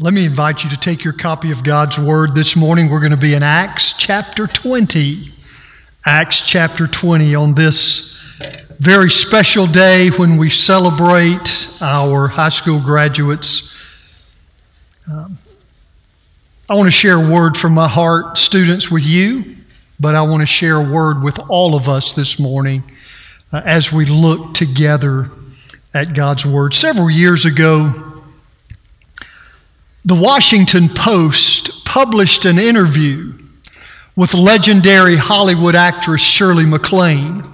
Let me invite you to take your copy of God's Word this morning. We're going to be in Acts chapter 20. Acts chapter 20 on this very special day when we celebrate our high school graduates. Um, I want to share a word from my heart, students, with you, but I want to share a word with all of us this morning uh, as we look together at God's Word. Several years ago, the Washington Post published an interview with legendary Hollywood actress Shirley MacLaine.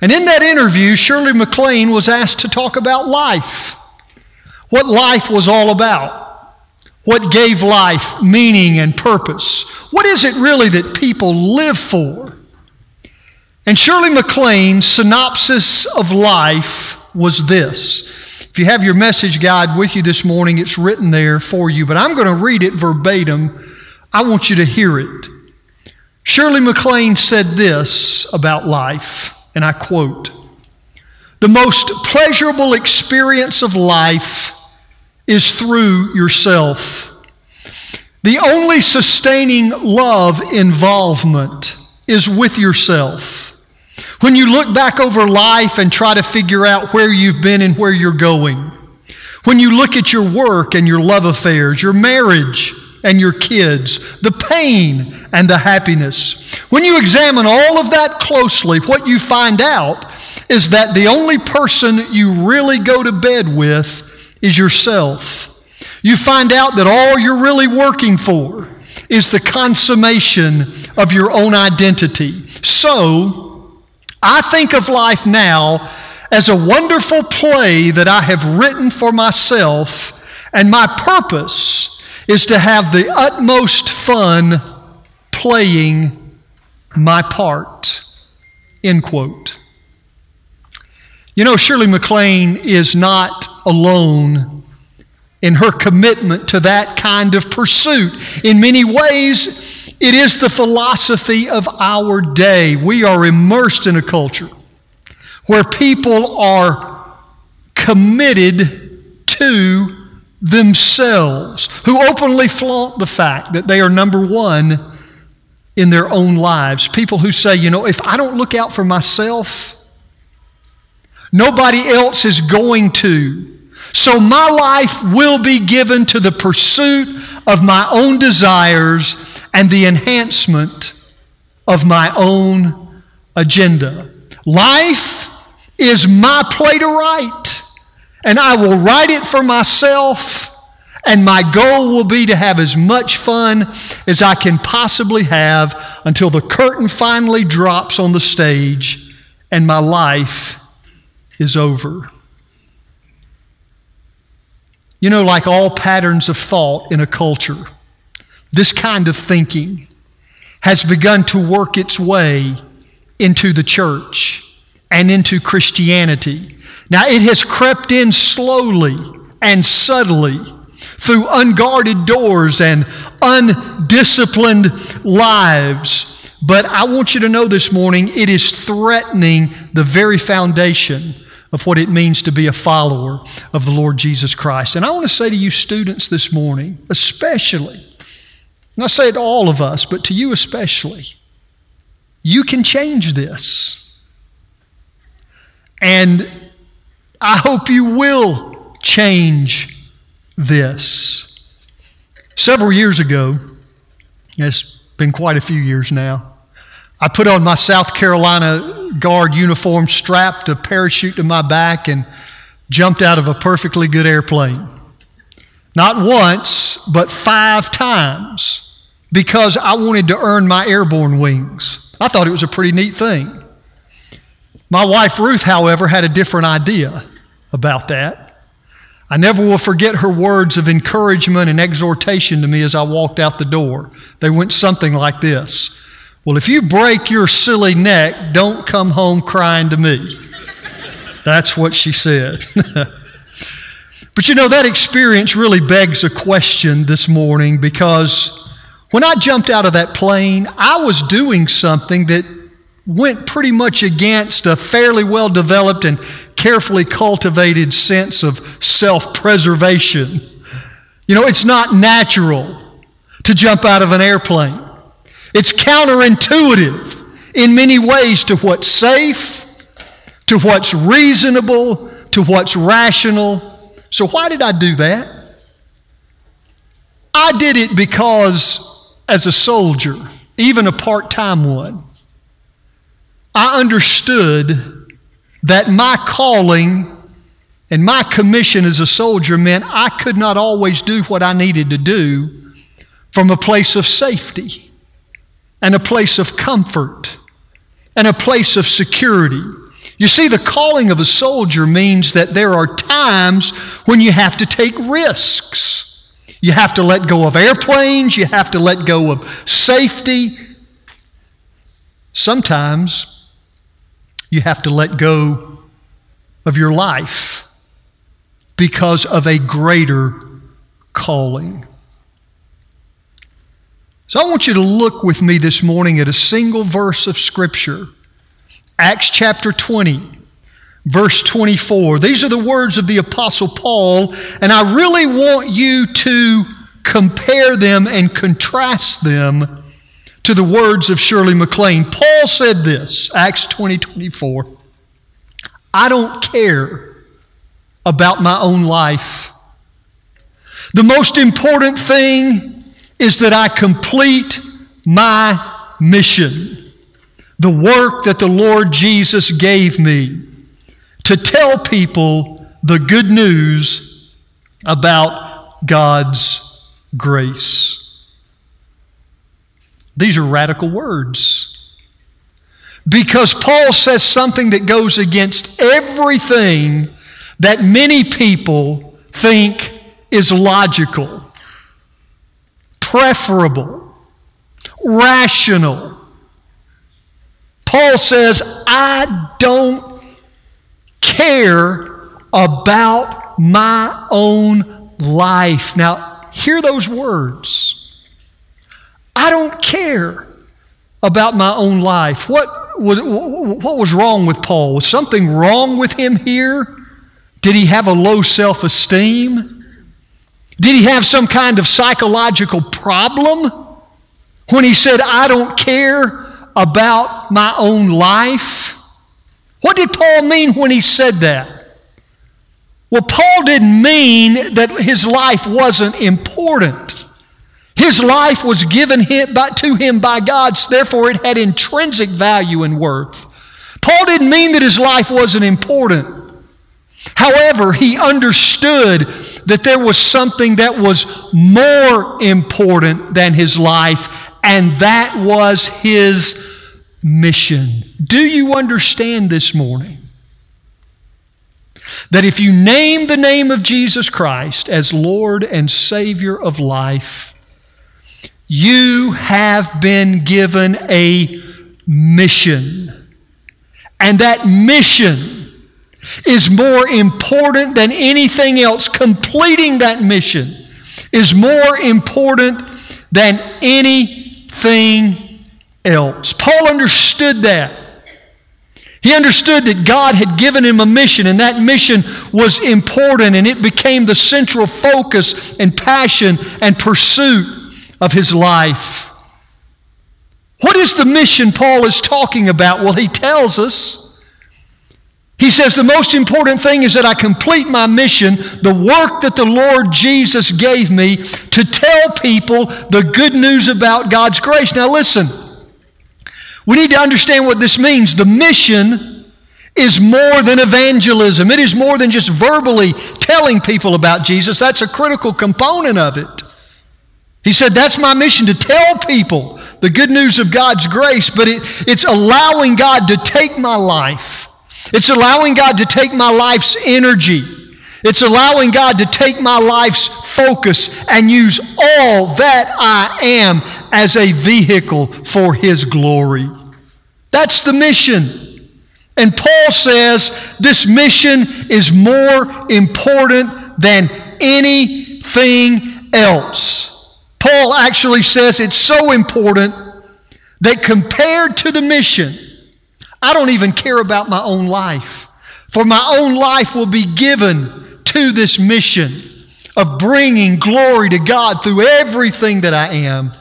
And in that interview, Shirley MacLaine was asked to talk about life, what life was all about, what gave life meaning and purpose. What is it really that people live for? And Shirley MacLaine's synopsis of life was this if you have your message guide with you this morning, it's written there for you, but I'm going to read it verbatim. I want you to hear it. Shirley MacLaine said this about life, and I quote The most pleasurable experience of life is through yourself. The only sustaining love involvement is with yourself. When you look back over life and try to figure out where you've been and where you're going, when you look at your work and your love affairs, your marriage and your kids, the pain and the happiness, when you examine all of that closely, what you find out is that the only person you really go to bed with is yourself. You find out that all you're really working for is the consummation of your own identity. So, I think of life now as a wonderful play that I have written for myself, and my purpose is to have the utmost fun playing my part. End quote. You know, Shirley MacLaine is not alone in her commitment to that kind of pursuit. In many ways, it is the philosophy of our day. We are immersed in a culture where people are committed to themselves, who openly flaunt the fact that they are number one in their own lives. People who say, you know, if I don't look out for myself, nobody else is going to. So my life will be given to the pursuit of my own desires and the enhancement of my own agenda. Life is my play to write, and I will write it for myself. And my goal will be to have as much fun as I can possibly have until the curtain finally drops on the stage and my life is over. You know, like all patterns of thought in a culture, this kind of thinking has begun to work its way into the church and into Christianity. Now, it has crept in slowly and subtly through unguarded doors and undisciplined lives. But I want you to know this morning it is threatening the very foundation of what it means to be a follower of the Lord Jesus Christ. And I want to say to you, students, this morning, especially, and I say it to all of us, but to you especially, you can change this. And I hope you will change this. Several years ago, it's been quite a few years now, I put on my South Carolina guard uniform, strapped a parachute to my back, and jumped out of a perfectly good airplane. Not once, but five times because I wanted to earn my airborne wings. I thought it was a pretty neat thing. My wife Ruth, however, had a different idea about that. I never will forget her words of encouragement and exhortation to me as I walked out the door. They went something like this well, if you break your silly neck, don't come home crying to me. That's what she said. but you know, that experience really begs a question this morning because when I jumped out of that plane, I was doing something that went pretty much against a fairly well developed and carefully cultivated sense of self preservation. You know, it's not natural to jump out of an airplane. It's counterintuitive in many ways to what's safe, to what's reasonable, to what's rational. So, why did I do that? I did it because, as a soldier, even a part time one, I understood that my calling and my commission as a soldier meant I could not always do what I needed to do from a place of safety and a place of comfort and a place of security. You see, the calling of a soldier means that there are times when you have to take risks. You have to let go of airplanes, you have to let go of safety. Sometimes you have to let go of your life because of a greater calling. So I want you to look with me this morning at a single verse of Scripture Acts chapter 20, verse 24. These are the words of the Apostle Paul, and I really want you to compare them and contrast them to the words of Shirley MacLaine. Paul said this, Acts 20, 24. I don't care about my own life. The most important thing is that I complete my mission, the work that the Lord Jesus gave me to tell people the good news about God's grace. These are radical words. Because Paul says something that goes against everything that many people think is logical, preferable, rational. Paul says, I don't care about my own life. Now, hear those words. I don't care about my own life. What was, what was wrong with Paul? Was something wrong with him here? Did he have a low self esteem? Did he have some kind of psychological problem when he said, I don't care about my own life? What did Paul mean when he said that? Well, Paul didn't mean that his life wasn't important. His life was given to him by God, therefore it had intrinsic value and worth. Paul didn't mean that his life wasn't important. However, he understood that there was something that was more important than his life, and that was his mission. Do you understand this morning? That if you name the name of Jesus Christ as Lord and Savior of life, you have been given a mission. And that mission is more important than anything else. Completing that mission is more important than anything else. Paul understood that. He understood that God had given him a mission, and that mission was important, and it became the central focus and passion and pursuit of his life. What is the mission Paul is talking about? Well, he tells us he says, The most important thing is that I complete my mission, the work that the Lord Jesus gave me to tell people the good news about God's grace. Now, listen, we need to understand what this means. The mission is more than evangelism, it is more than just verbally telling people about Jesus. That's a critical component of it. He said, That's my mission to tell people the good news of God's grace, but it, it's allowing God to take my life it's allowing God to take my life's energy. It's allowing God to take my life's focus and use all that I am as a vehicle for His glory. That's the mission. And Paul says this mission is more important than anything else. Paul actually says it's so important that compared to the mission, I don't even care about my own life, for my own life will be given to this mission of bringing glory to God through everything that I am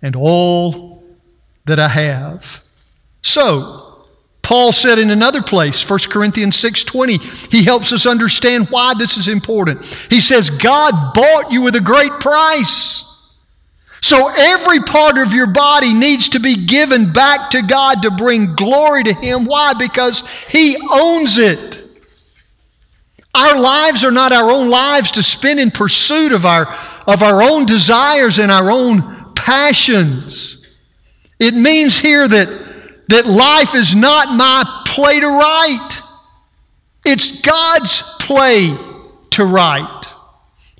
and all that I have. So, Paul said in another place, 1 Corinthians 6:20, he helps us understand why this is important. He says, "God bought you with a great price." So every part of your body needs to be given back to God to bring glory to Him. Why? Because He owns it. Our lives are not our own lives to spend in pursuit of our, of our own desires and our own passions. It means here that, that life is not my play to write. It's God's play to write.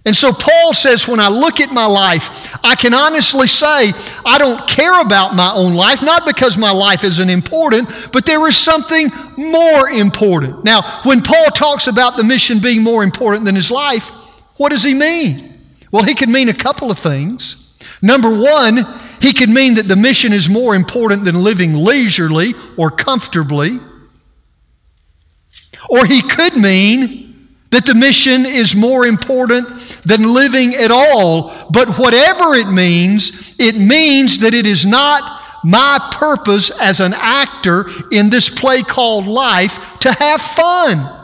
And so Paul says, when I look at my life, I can honestly say I don't care about my own life, not because my life isn't important, but there is something more important. Now, when Paul talks about the mission being more important than his life, what does he mean? Well, he could mean a couple of things. Number one, he could mean that the mission is more important than living leisurely or comfortably. Or he could mean that the mission is more important than living at all. But whatever it means, it means that it is not my purpose as an actor in this play called life to have fun.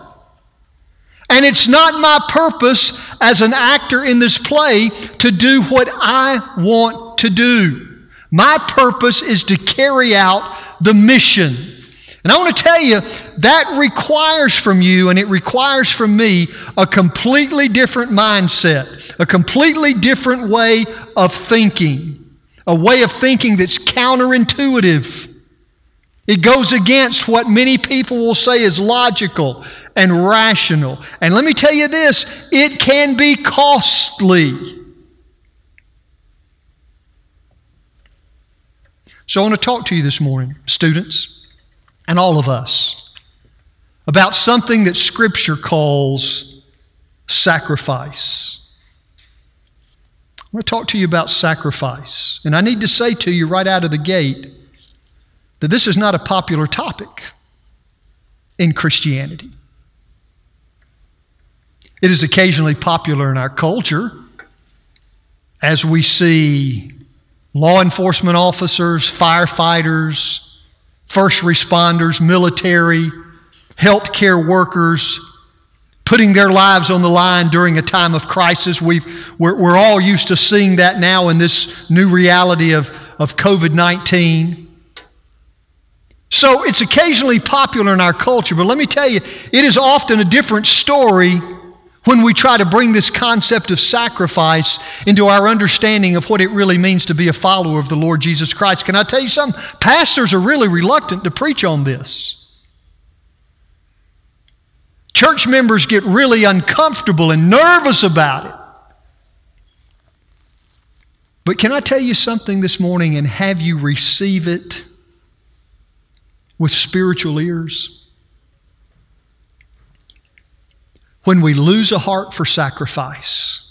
And it's not my purpose as an actor in this play to do what I want to do. My purpose is to carry out the mission. And I want to tell you, that requires from you and it requires from me a completely different mindset, a completely different way of thinking, a way of thinking that's counterintuitive. It goes against what many people will say is logical and rational. And let me tell you this it can be costly. So I want to talk to you this morning, students and all of us about something that Scripture calls sacrifice. I want to talk to you about sacrifice. And I need to say to you right out of the gate that this is not a popular topic in Christianity. It is occasionally popular in our culture as we see law enforcement officers, firefighters, first responders, military, healthcare workers, putting their lives on the line during a time of crisis. We've, we're, we're all used to seeing that now in this new reality of, of COVID 19. So it's occasionally popular in our culture, but let me tell you, it is often a different story when we try to bring this concept of sacrifice into our understanding of what it really means to be a follower of the Lord Jesus Christ. Can I tell you something? Pastors are really reluctant to preach on this. Church members get really uncomfortable and nervous about it. But can I tell you something this morning and have you receive it with spiritual ears? When we lose a heart for sacrifice,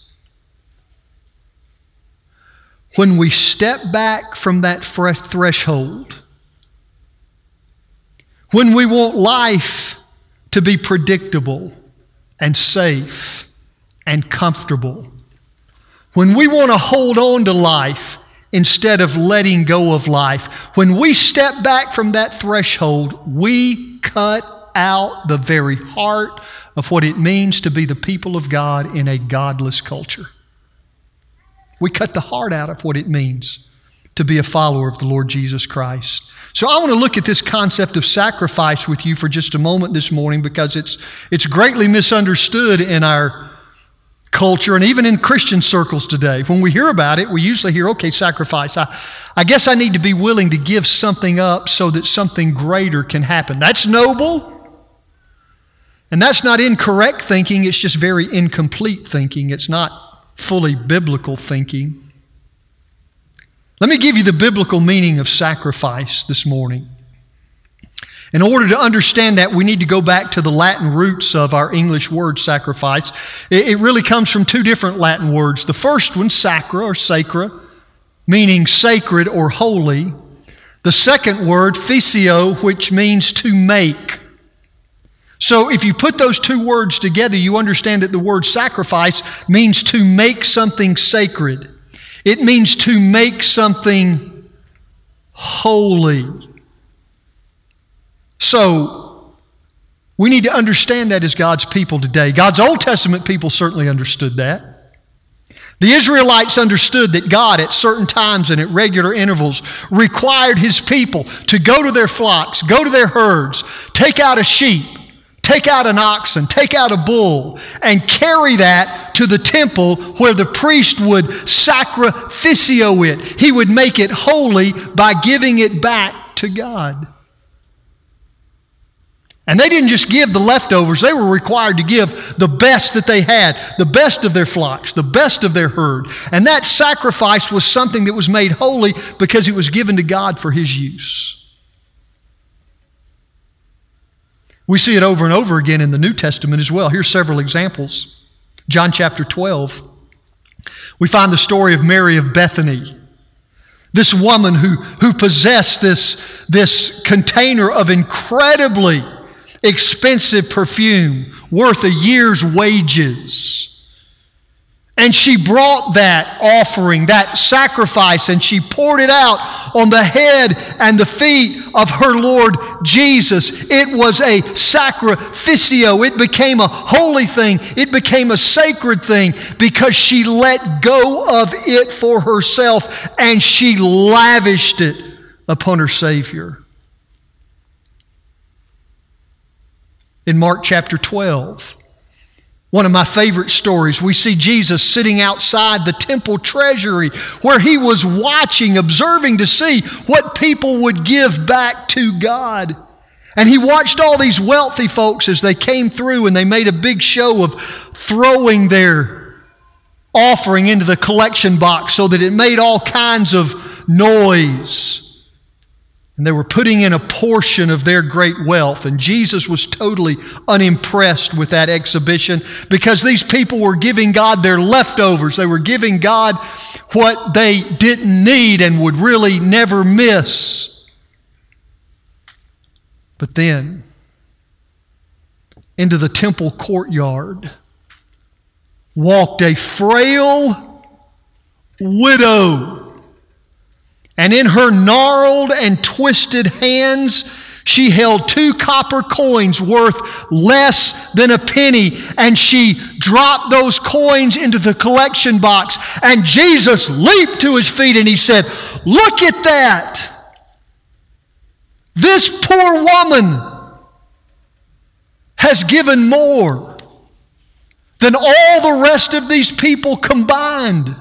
when we step back from that threshold, when we want life to be predictable and safe and comfortable, when we want to hold on to life instead of letting go of life, when we step back from that threshold, we cut out the very heart of what it means to be the people of God in a godless culture. We cut the heart out of what it means to be a follower of the Lord Jesus Christ. So I want to look at this concept of sacrifice with you for just a moment this morning because it's, it's greatly misunderstood in our culture and even in Christian circles today. When we hear about it, we usually hear, okay, sacrifice. I, I guess I need to be willing to give something up so that something greater can happen. That's noble. And that's not incorrect thinking, it's just very incomplete thinking. It's not fully biblical thinking. Let me give you the biblical meaning of sacrifice this morning. In order to understand that, we need to go back to the Latin roots of our English word sacrifice. It really comes from two different Latin words. The first one, sacra or sacra, meaning sacred or holy. The second word, physio, which means to make. So if you put those two words together, you understand that the word sacrifice means to make something sacred. It means to make something holy. So we need to understand that as God's people today. God's Old Testament people certainly understood that. The Israelites understood that God, at certain times and at regular intervals, required His people to go to their flocks, go to their herds, take out a sheep, take out an oxen, take out a bull, and carry that to the temple where the priest would sacrificio it. He would make it holy by giving it back to God. And they didn't just give the leftovers, they were required to give the best that they had, the best of their flocks, the best of their herd. And that sacrifice was something that was made holy because it was given to God for His use. We see it over and over again in the New Testament as well. Here's several examples. John chapter 12. We find the story of Mary of Bethany. This woman who, who possessed this, this container of incredibly expensive perfume worth a year's wages. And she brought that offering, that sacrifice, and she poured it out on the head and the feet of her Lord Jesus. It was a sacrificio. It became a holy thing. It became a sacred thing because she let go of it for herself and she lavished it upon her Savior. in Mark chapter 12. One of my favorite stories, we see Jesus sitting outside the temple treasury where he was watching, observing to see what people would give back to God. And he watched all these wealthy folks as they came through and they made a big show of throwing their offering into the collection box so that it made all kinds of noise. And they were putting in a portion of their great wealth. And Jesus was totally unimpressed with that exhibition because these people were giving God their leftovers. They were giving God what they didn't need and would really never miss. But then, into the temple courtyard, walked a frail widow and in her gnarled and twisted hands, she held two copper coins worth less than a penny, and she dropped those coins into the collection box. And Jesus leaped to his feet and he said, Look at that! This poor woman has given more than all the rest of these people combined.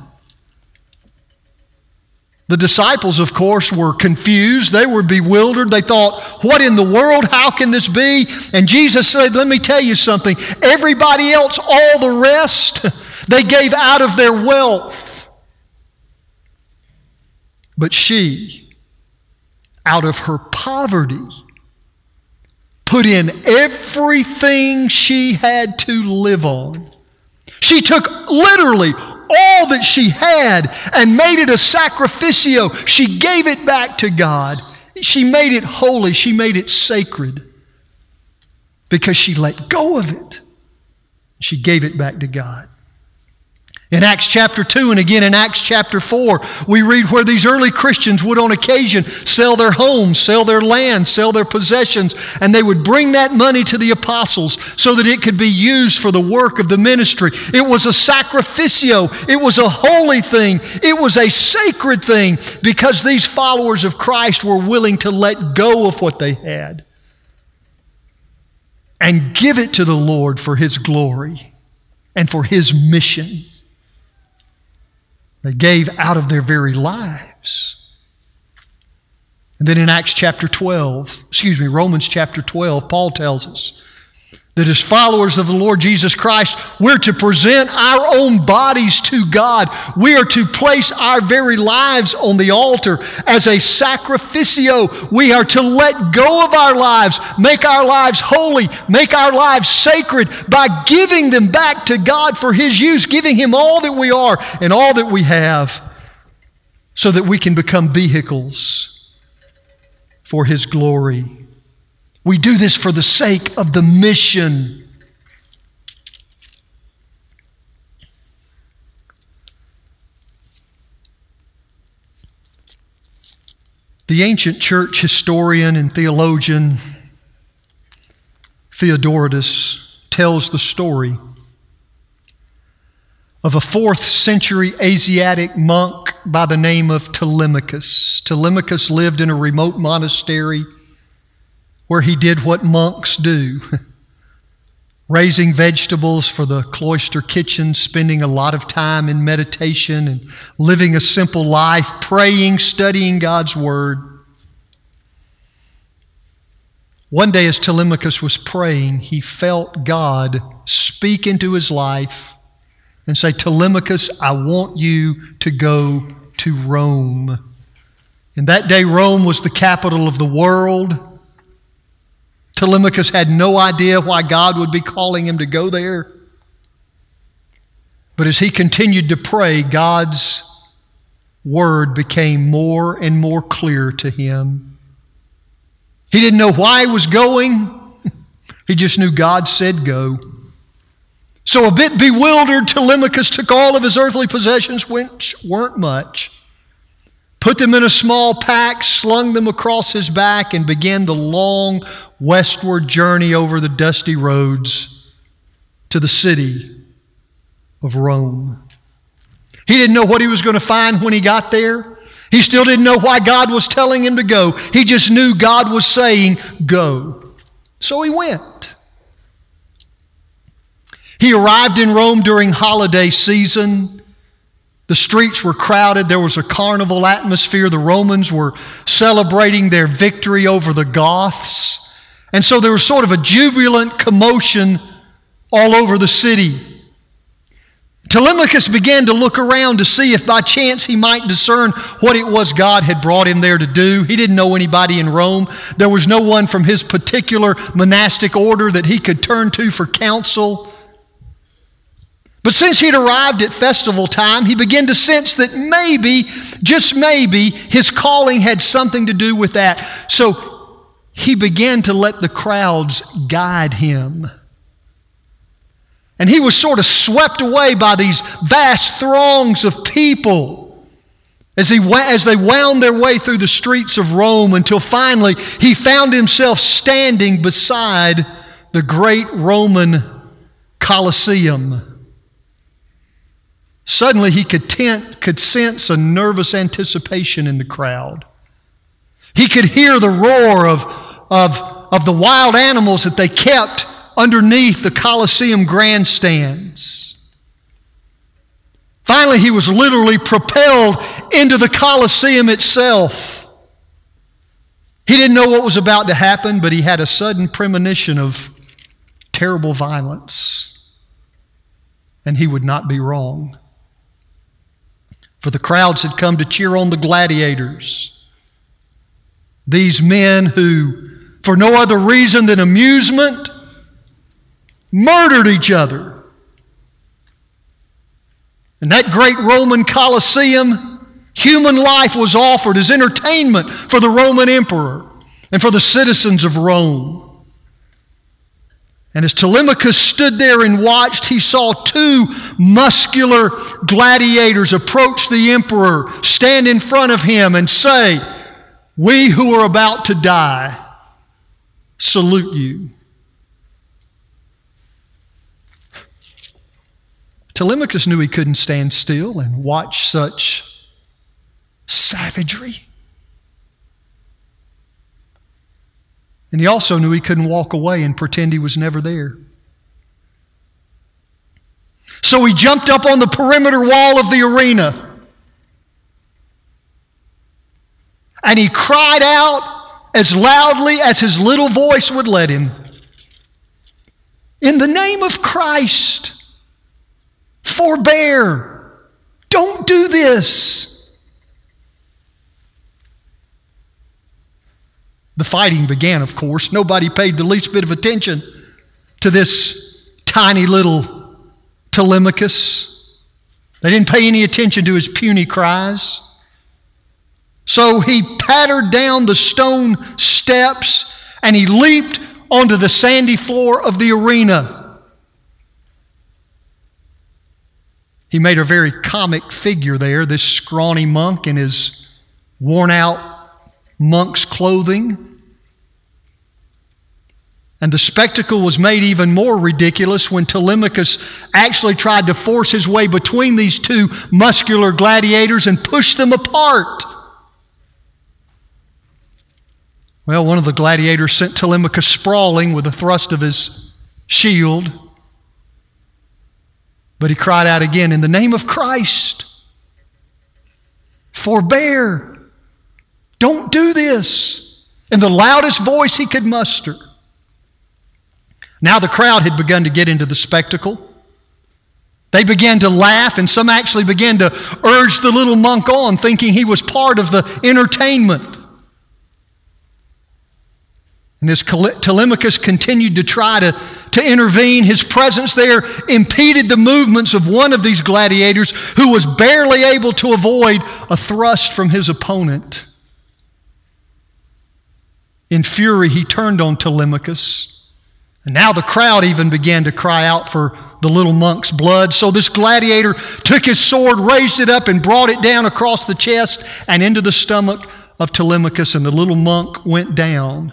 The disciples, of course, were confused. They were bewildered. They thought, What in the world? How can this be? And Jesus said, Let me tell you something. Everybody else, all the rest, they gave out of their wealth. But she, out of her poverty, put in everything she had to live on. She took literally all that she had and made it a sacrificio. She gave it back to God. She made it holy. She made it sacred because she let go of it. She gave it back to God. In Acts chapter 2 and again in Acts chapter 4, we read where these early Christians would on occasion sell their homes, sell their land, sell their possessions, and they would bring that money to the apostles so that it could be used for the work of the ministry. It was a sacrificio, it was a holy thing, it was a sacred thing because these followers of Christ were willing to let go of what they had and give it to the Lord for His glory and for His mission. They gave out of their very lives. And then in Acts chapter 12, excuse me, Romans chapter 12, Paul tells us that as followers of the Lord Jesus Christ, we're to present our own bodies to God. We are to place our very lives on the altar as a sacrificio. We are to let go of our lives, make our lives holy, make our lives sacred by giving them back to God for His use, giving Him all that we are and all that we have so that we can become vehicles for His glory We do this for the sake of the mission. The ancient church historian and theologian Theodoretus tells the story of a fourth century Asiatic monk by the name of Telemachus. Telemachus lived in a remote monastery where he did what monks do raising vegetables for the cloister kitchen, spending a lot of time in meditation and living a simple life, praying, studying God's Word. One day, as Telemachus was praying, he felt God speak into his life and say, Telemachus, I want you to go to Rome. And that day, Rome was the capital of the world. Telemachus had no idea why God would be calling him to go there. But as he continued to pray, God's word became more and more clear to him. He didn't know why he was going, he just knew God said go. So, a bit bewildered, Telemachus took all of his earthly possessions, which weren't much, put them in a small pack, slung them across his back, and began the long westward journey over the dusty roads to the city of Rome. He didn't know what he was going to find when he got there. He still didn't know why God was telling him to go. He just knew God was saying, Go. So he went. He arrived in Rome during holiday season. The streets were crowded. There was a carnival atmosphere. The Romans were celebrating their victory over the Goths. And so there was sort of a jubilant commotion all over the city. Telemachus began to look around to see if by chance he might discern what it was God had brought him there to do. He didn't know anybody in Rome. There was no one from his particular monastic order that he could turn to for counsel. But since he'd arrived at festival time, he began to sense that maybe, just maybe, his calling had something to do with that. So he began to let the crowds guide him. And he was sort of swept away by these vast throngs of people as, he, as they wound their way through the streets of Rome until finally he found himself standing beside the great Roman Colosseum. Suddenly, he could, tent, could sense a nervous anticipation in the crowd. He could hear the roar of, of, of the wild animals that they kept underneath the Colosseum grandstands. Finally, he was literally propelled into the Colosseum itself. He didn't know what was about to happen, but he had a sudden premonition of terrible violence. And he would not be wrong for the crowds had come to cheer on the gladiators. These men who, for no other reason than amusement, murdered each other. In that great Roman Colosseum, human life was offered as entertainment for the Roman emperor and for the citizens of Rome. And as Telemachus stood there and watched, he saw two muscular gladiators approach the emperor, stand in front of him, and say, We who are about to die salute you. Telemachus knew he couldn't stand still and watch such savagery. And he also knew he couldn't walk away and pretend he was never there. So he jumped up on the perimeter wall of the arena and he cried out as loudly as his little voice would let him In the name of Christ, forbear. Don't do this. The fighting began, of course. Nobody paid the least bit of attention to this tiny little Telemachus. They didn't pay any attention to his puny cries. So he pattered down the stone steps and he leaped onto the sandy floor of the arena. He made a very comic figure there, this scrawny monk in his worn out monk's clothing. And the spectacle was made even more ridiculous when Telemachus actually tried to force his way between these two muscular gladiators and push them apart. Well, one of the gladiators sent Telemachus sprawling with a thrust of his shield. But he cried out again, In the name of Christ, forbear. Don't do this. In the loudest voice he could muster. Now the crowd had begun to get into the spectacle. They began to laugh, and some actually began to urge the little monk on, thinking he was part of the entertainment. And as Telemachus continued to try to, to intervene, his presence there impeded the movements of one of these gladiators who was barely able to avoid a thrust from his opponent. In fury, he turned on Telemachus. And now the crowd even began to cry out for the little monk's blood. So this gladiator took his sword, raised it up, and brought it down across the chest and into the stomach of Telemachus, and the little monk went down.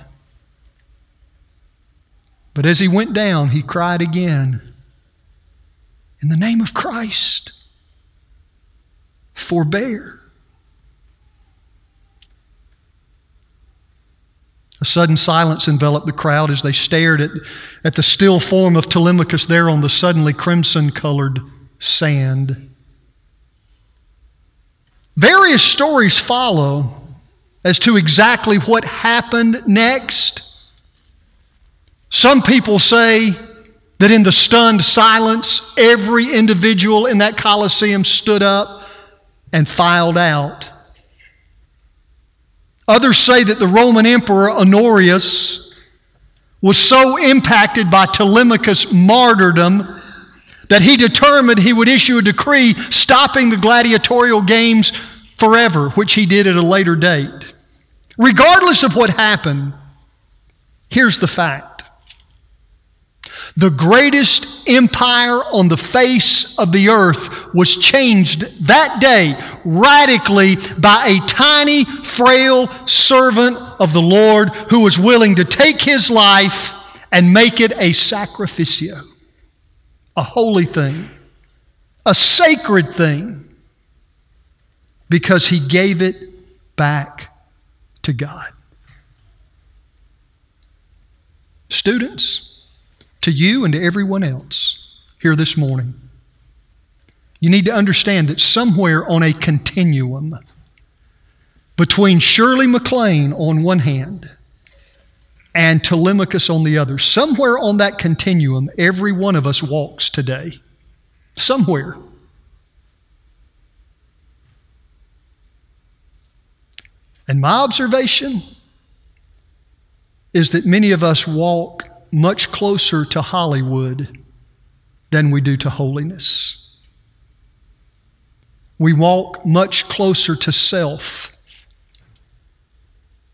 But as he went down, he cried again, In the name of Christ, forbear. A sudden silence enveloped the crowd as they stared at, at the still form of Telemachus there on the suddenly crimson colored sand. Various stories follow as to exactly what happened next. Some people say that in the stunned silence, every individual in that Colosseum stood up and filed out. Others say that the Roman Emperor Honorius was so impacted by Telemachus' martyrdom that he determined he would issue a decree stopping the gladiatorial games forever, which he did at a later date. Regardless of what happened, here's the fact the greatest empire on the face of the earth was changed that day radically by a tiny, frail servant of the Lord who was willing to take his life and make it a sacrificio, a holy thing, a sacred thing, because he gave it back to God. Students, to you and to everyone else here this morning. You need to understand that somewhere on a continuum between Shirley MacLaine on one hand and Telemachus on the other, somewhere on that continuum, every one of us walks today. Somewhere. And my observation is that many of us walk much closer to Hollywood than we do to holiness. We walk much closer to self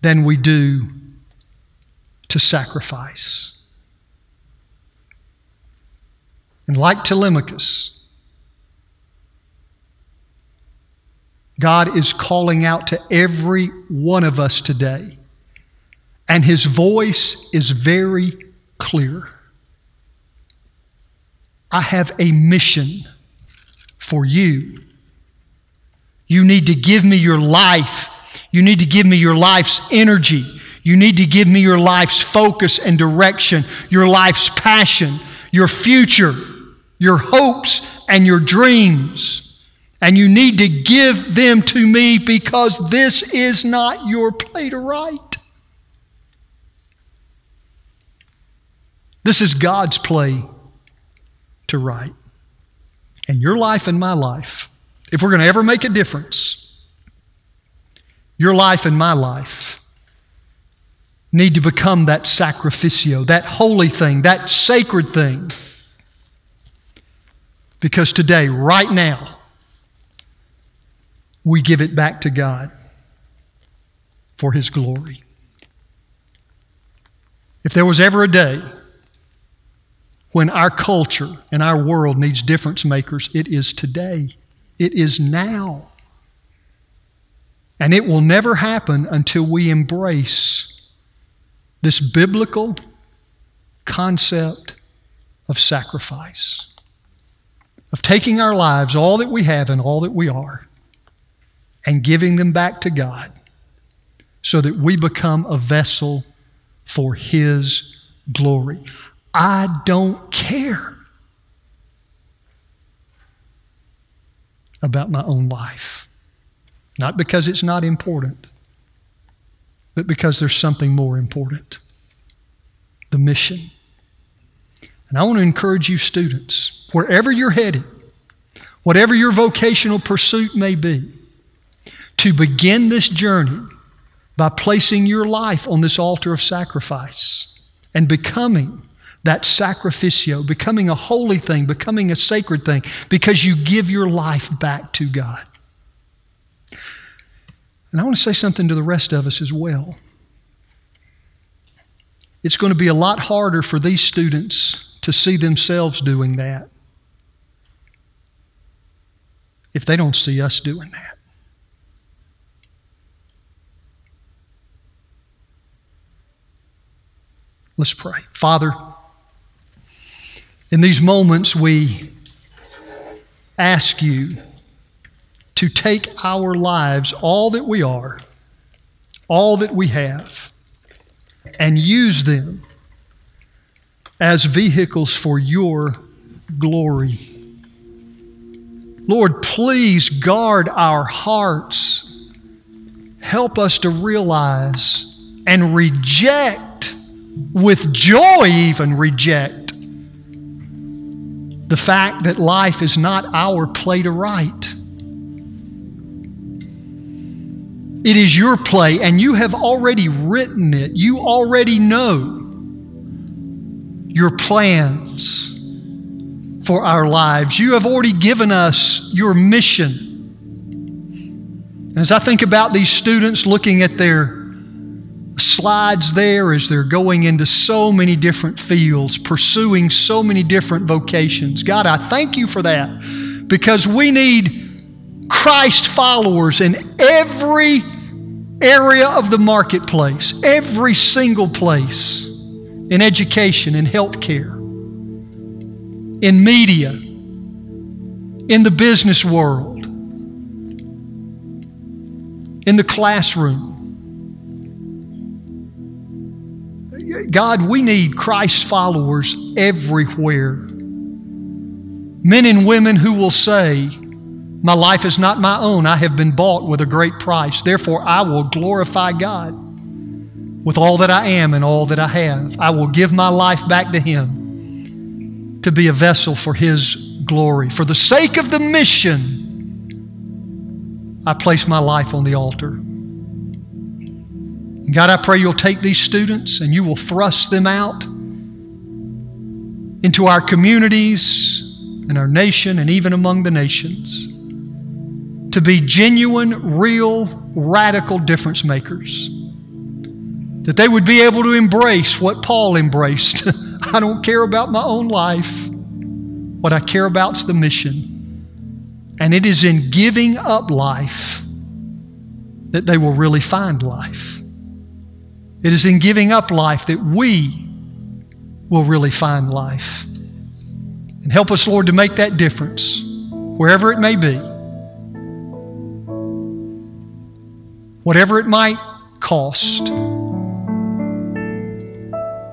than we do to sacrifice. And like Telemachus, God is calling out to every one of us today. And his voice is very clear. I have a mission for you. You need to give me your life. You need to give me your life's energy. You need to give me your life's focus and direction, your life's passion, your future, your hopes, and your dreams. And you need to give them to me because this is not your play to write. This is God's play to write. And your life and my life, if we're going to ever make a difference, your life and my life need to become that sacrificio, that holy thing, that sacred thing. Because today, right now, we give it back to God for His glory. If there was ever a day when our culture and our world needs difference makers, it is today. It is now. And it will never happen until we embrace this biblical concept of sacrifice, of taking our lives, all that we have and all that we are, and giving them back to God so that we become a vessel for His glory. I don't care about my own life. Not because it's not important, but because there's something more important the mission. And I want to encourage you, students, wherever you're headed, whatever your vocational pursuit may be, to begin this journey by placing your life on this altar of sacrifice and becoming that sacrificio, becoming a holy thing, becoming a sacred thing, because you give your life back to God. And I want to say something to the rest of us as well. It's going to be a lot harder for these students to see themselves doing that if they don't see us doing that. Let's pray. Father, in these moments, we ask you to take our lives, all that we are, all that we have, and use them as vehicles for your glory. Lord, please guard our hearts. Help us to realize and reject, with joy, even reject the fact that life is not our play to write. It is your play, and you have already written it. You already know your plans for our lives. You have already given us your mission. And as I think about these students looking at their slides there as they're going into so many different fields, pursuing so many different vocations. God, I thank you for that because we need Christ followers in every area of the marketplace, every single place in education, in healthcare, in media, in the business world, in the classroom. God, we need Christ followers everywhere. Men and women who will say, My life is not my own. I have been bought with a great price. Therefore, I will glorify God with all that I am and all that I have. I will give my life back to Him to be a vessel for His glory. For the sake of the mission, I place my life on the altar. God, I pray you'll take these students and you will thrust them out into our communities and our nation and even among the nations to be genuine, real, radical difference makers. That they would be able to embrace what Paul embraced. I don't care about my own life. What I care about is the mission. And it is in giving up life that they will really find life. It is in giving up life that we will really find life. And help us, Lord, to make that difference wherever it may be. Whatever it might cost.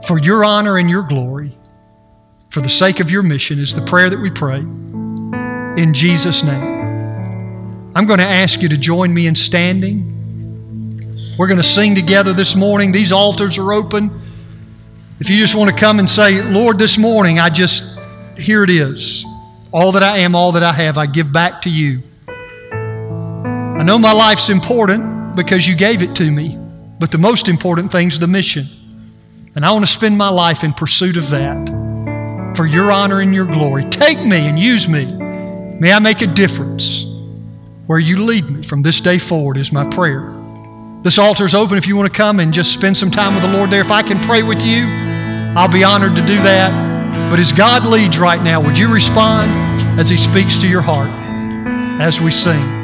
For your honor and your glory, for the sake of your mission, is the prayer that we pray. In Jesus' name. I'm going to ask you to join me in standing. We're going to sing together this morning. These altars are open. If you just want to come and say, Lord, this morning, I just, here it is. All that I am, all that I have, I give back to you. I know my life's important because you gave it to me, but the most important thing's the mission. And I want to spend my life in pursuit of that for your honor and your glory. Take me and use me. May I make a difference where you lead me from this day forward, is my prayer. This altar is open if you want to come and just spend some time with the Lord there. If I can pray with you. I'll be honored to do that. But as God leads right now, would you respond as He speaks to your heart as we sing?